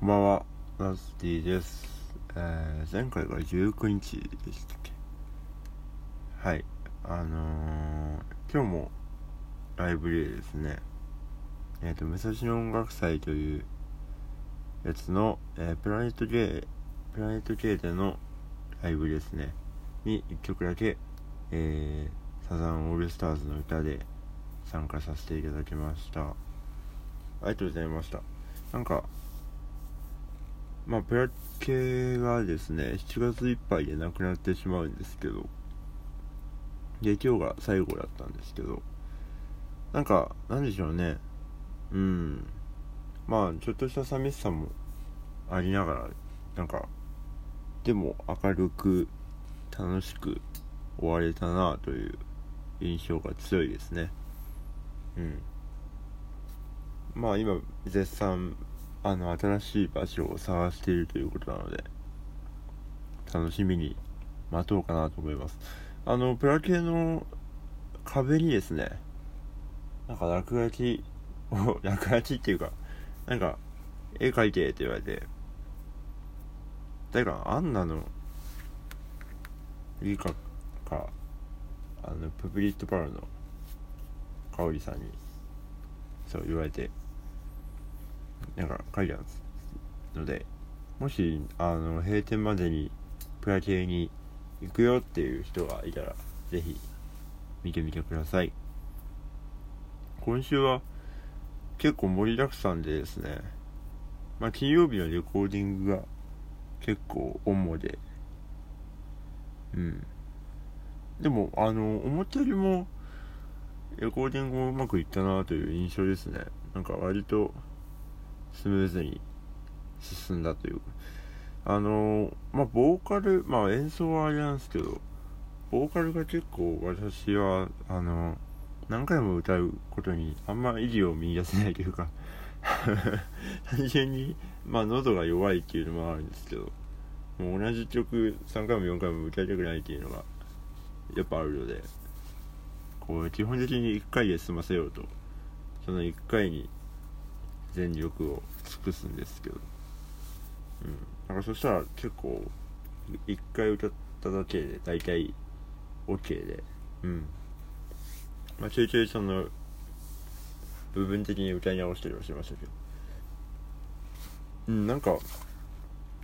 こんばんは、ラスティです。えー、前回が19日でしたっけ？はい。あのー、今日もライブでですね、えっ、と、武蔵野音楽祭というやつの、えープラネット J、プラネット J でのライブですね、に1曲だけ、えー、サザンオールスターズの歌で参加させていただきました。ありがとうございました。なんか、まあ、プラ系がですね、7月いっぱいでなくなってしまうんですけど、で、今日が最後だったんですけど、なんか、なんでしょうね。うん。まあ、ちょっとした寂しさもありながら、なんか、でも明るく、楽しく終われたなという印象が強いですね。うん。まあ今、絶賛、あの、新しい場所を探しているということなので、楽しみに待とうかなと思います。あの、プラ系の壁にですね、なんか落書きを、落書きっていうか、なんか、絵描いてって言われて、だか、アンナの、リカか、あの、ププリットパルの、香織さんに、そう言われて、なんか書いてあるので、もし、あの、閉店までにプラ系に行くよっていう人がいたら、ぜひ見てみてください。今週は結構盛りだくさんでですね、まあ金曜日のレコーディングが結構主で、うん。でも、あの、思ったよりも、レコーディングもうまくいったなという印象ですね。なんか割とスムーズに進んだという。あのまあ、ボーカル、まあ演奏はあれなんですけど、ボーカルが結構私は、あの何回も歌うことにあんま意義を見出せないというか、単純に、まあ喉が弱いっていうのもあるんですけど、もう同じ曲3回も4回も歌いたくないっていうのが、やっぱあるので、こう、基本的に1回で済ませようと、その1回に全力を尽くすんですけど、うん。なんかそしたら結構、1回歌っただけで大体 OK で、うん。まあちょいちょいその、部分的に歌い直したりはしましたけど。うん、なんか、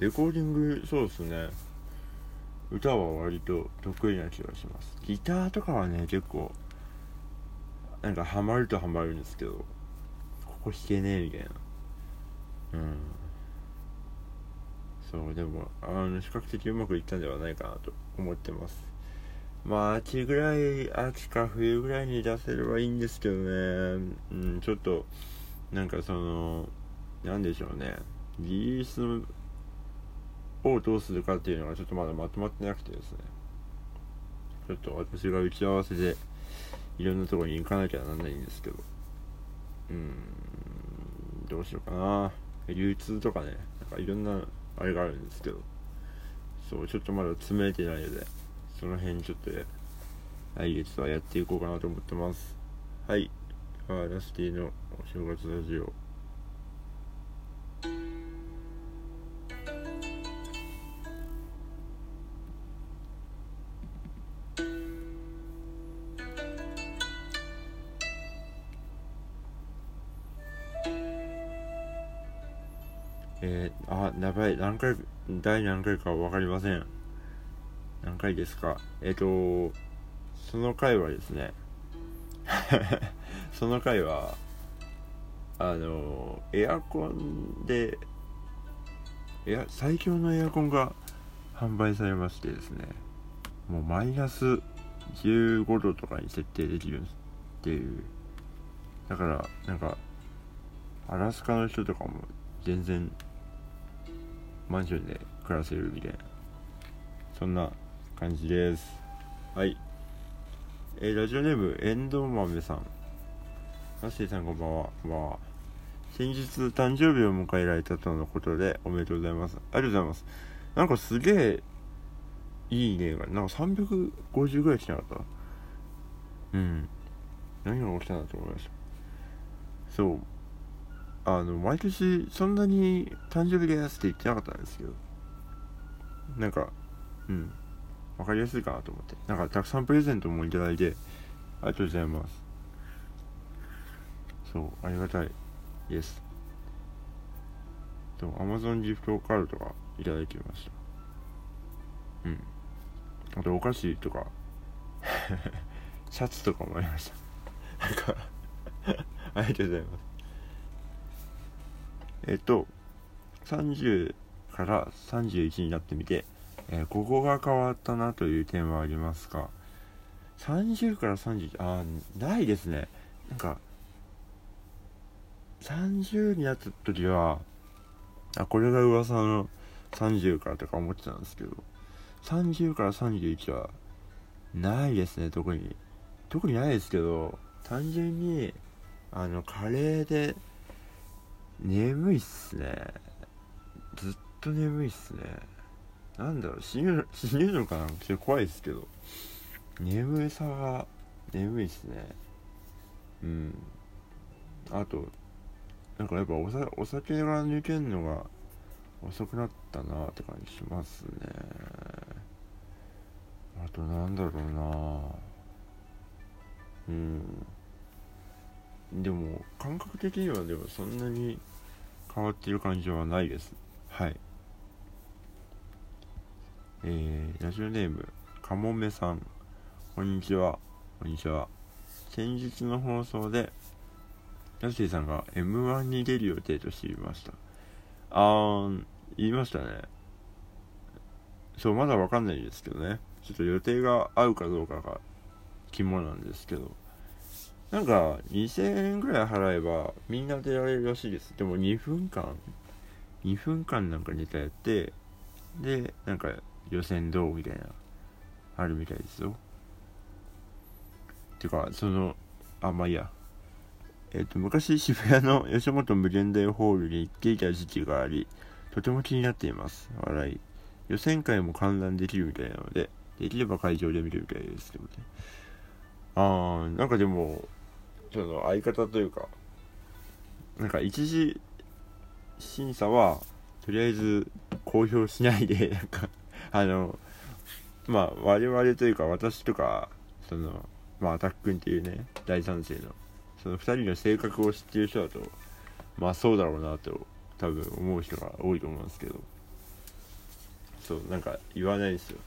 レコーディング、そうですね。歌は割と得意な気がします。ギターとかはね、結構、なんかハマるとハマるんですけど、こ弾けねえみたいな。うん。そう、でも、あの、比較的うまくいったんではないかなと思ってます。まあ、秋ぐらい、秋か冬ぐらいに出せればいいんですけどね。うん、ちょっと、なんかその、なんでしょうね。リリースをどうするかっていうのがちょっとまだまとまってなくてですね。ちょっと私が打ち合わせでいろんなところに行かなきゃなんないんですけど。うん、どうしようかな。流通とかね、なんかいろんなあれがあるんですけど。そう、ちょっとまだ詰めてないので、その辺ちょっと来月はやっていこうかなと思ってます。はい。あラスティのお正月ラジオ。えー、あ、やばい、何回、第何回かわかりません。何回ですか？えっ、ー、と、その回はですね、その回は、あの、エアコンで、エア、最強のエアコンが販売されましてですね、もうマイナス15度とかに設定できるっていう。だから、なんか、アラスカの人とかも全然マンションで暮らせるみたいな。そんな感じです。はい。えーラジオネームエンドウ豆さん。ナッシーさんこんばんは。こんばんは。先日誕生日を迎えられたとのことでおめでとうございます。ありがとうございます。なんかすげえいいねがなんか350ぐらい来てなかった？うん。何が起きたんだと思いましたそう。あの毎年そんなに誕生日ですって言ってなかったんですけど。なんかうん。分かりやすいかなと思って。なんかたくさんプレゼントもいただいてありがとうございます。そうありがたいです。と Amazon ギフトカードとかいただきました。うん。あとお菓子とか。シャツとかもありました。なんか ありがとうございます。えっと30から31になってみて、えー、ここが変わったなという点はありますか？30から31あないですね。なんか30になった時はあこれが噂の30からとか思ってたんですけど30から31はないですね特に。特にないですけど単純にあのカレーで眠いっすね。ずっと眠いっすね。なんだろう死ぬ 死ぬのかな？ちょっと怖いですけど。眠いさが眠いっすね。うん。あとなんかやっぱおお酒が抜けんのが遅くなったなって感じしますね。あとなんだろうな。うん。でも感覚的にはでもそんなに変わってる感じはないです。はい。えー、ラジオネームかもめさん。こんにちは。こんにちは。先日の放送でヤスティさんが M1 に出る予定と知りました。あー言いましたね。そうまだわかんないですけどね。ちょっと予定が合うかどうかが肝なんですけど。なんか2000円ぐらい払えばみんな出られるらしいです。でも2分間。2分間なんかネタやってでなんか予選どうみたいなあるみたいですよ。てかそのあまあいいや。えっ、ー、と昔渋谷の 吉本無限大ホールに行っていた時期がありとても気になっています。笑い。予選会も観覧できるみたいなのでできれば会場で見るみたいですってことであーなんかでもその相方というかなんか一次審査はとりあえず公表しないで なんかあのまあ我々というか私とかそのまあアタック君っていうね大賛成のその2人の性格を知ってる人だとまあそうだろうなと多分思う人が多いと思うんですけど。そうなんか言わないですよ。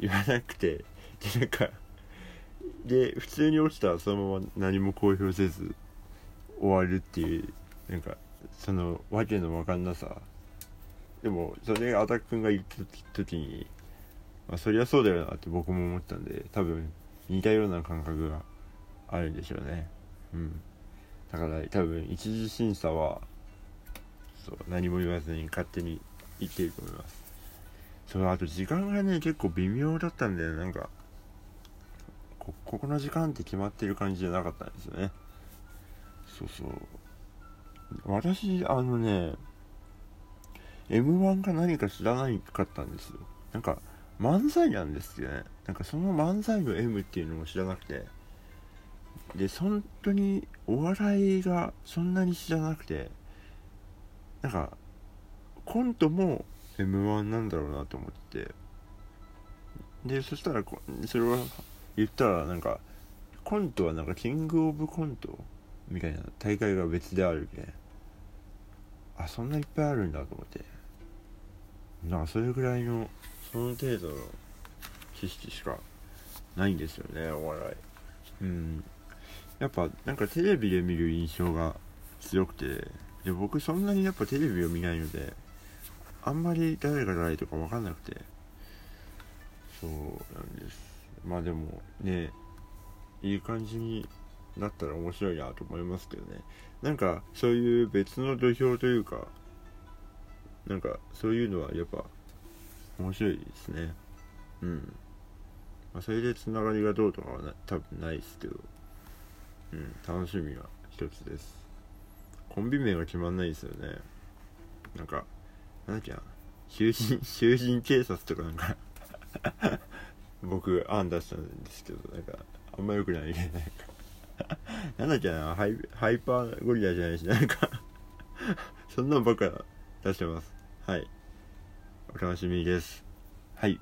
言わなくてでなんかで普通に落ちたらそのまま何も公表せず終わるっていうなんかその訳の分かんなさ。でもそれアタック君が言った時に、まあ、そりゃそうだよなって僕も思ったんで多分似たような感覚があるんでしょうね。うん。だから多分一次審査はそう何も言わずに勝手に言ってると思います。そうあと時間がね結構微妙だったんだよなんかここの時間って決まってる感じじゃなかったんですよね。そうそう。私あのね M1 か何か知らないかったんですよ。なんか漫才なんですよね。なんかその漫才の M っていうのも知らなくて。で本当にお笑いがそんなに知らなくて。なんかコントも m 1なんだろうなと思って。でそしたらそれを言ったらなんかコントはなんかキングオブコントみたいな大会が別であるみたいな。あそんないっぱいあるんだと思って。なんかそれぐらいのその程度の知識しかないんですよねお笑い。うん。やっぱなんかテレビで見る印象が強くてで僕そんなにやっぱテレビを見ないのであんまり誰が誰とか分かんなくて。そうなんです。まあでもね。いい感じになったら面白いなと思いますけどね。なんかそういう別の土俵というかなんかそういうのはやっぱ面白いですね。うん。まあ、それでつながりがどうとかはな多分ないですけど。うん。楽しみが一つです。コンビ名が決まんないですよね。なんかなんだっけな。囚人囚人警察とかなんか僕案出したんですけどなんかあんま良くない。ねなんかなんだっけなハイハイパーゴリラじゃないしなんか そんなんばっか出してます。はい。お楽しみです。はい。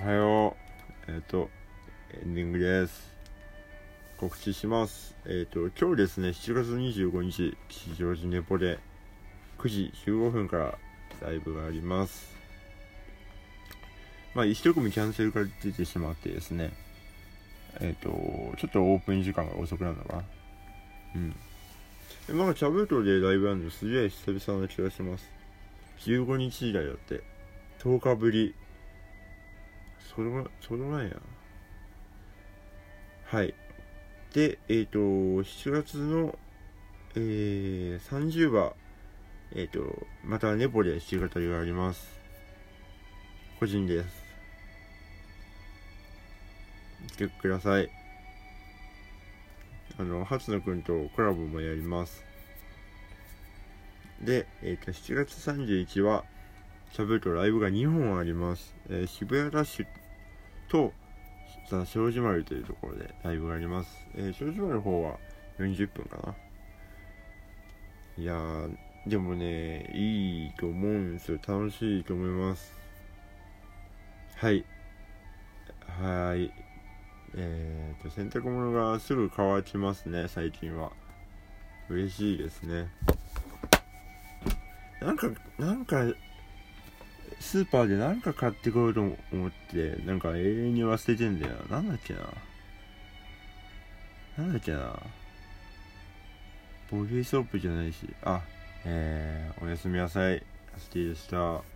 おはよう。えっ、とエンディングです。告知します。えっ、と今日ですね7月25日吉祥寺ネポで9時15分からライブがあります。まあ一組キャンセルから出てしまってですねえっ、とちょっとオープン時間が遅くなるのかな。うん。でなんかチャブートでライブあるのすげえ久々な気がします。15日以来だって10日ぶり。それがそれぐらいやはい。でえっ、と7月のえー、30話えっ、とまたネポで弾き語りがあります。個人です。来てください。あの初野くんとコラボもやります。で、えー、と7月31はしゃべるとライブが2本あります、えー渋谷ダッシュとさ庄司丸というところでライブがあります、えー、庄司丸の方は40分かな。いやーでもねいいと思うんですよ。楽しいと思います。はい。はい。えー、と洗濯物がすぐ乾きますね最近は。嬉しいですね。なんかなんかスーパーで何か買ってこようと思ってなんか永遠に忘れてんだよ。なんだっけな。なんだっけな。ボディーソープじゃないし。あえー、おやすみなさい。スティでした。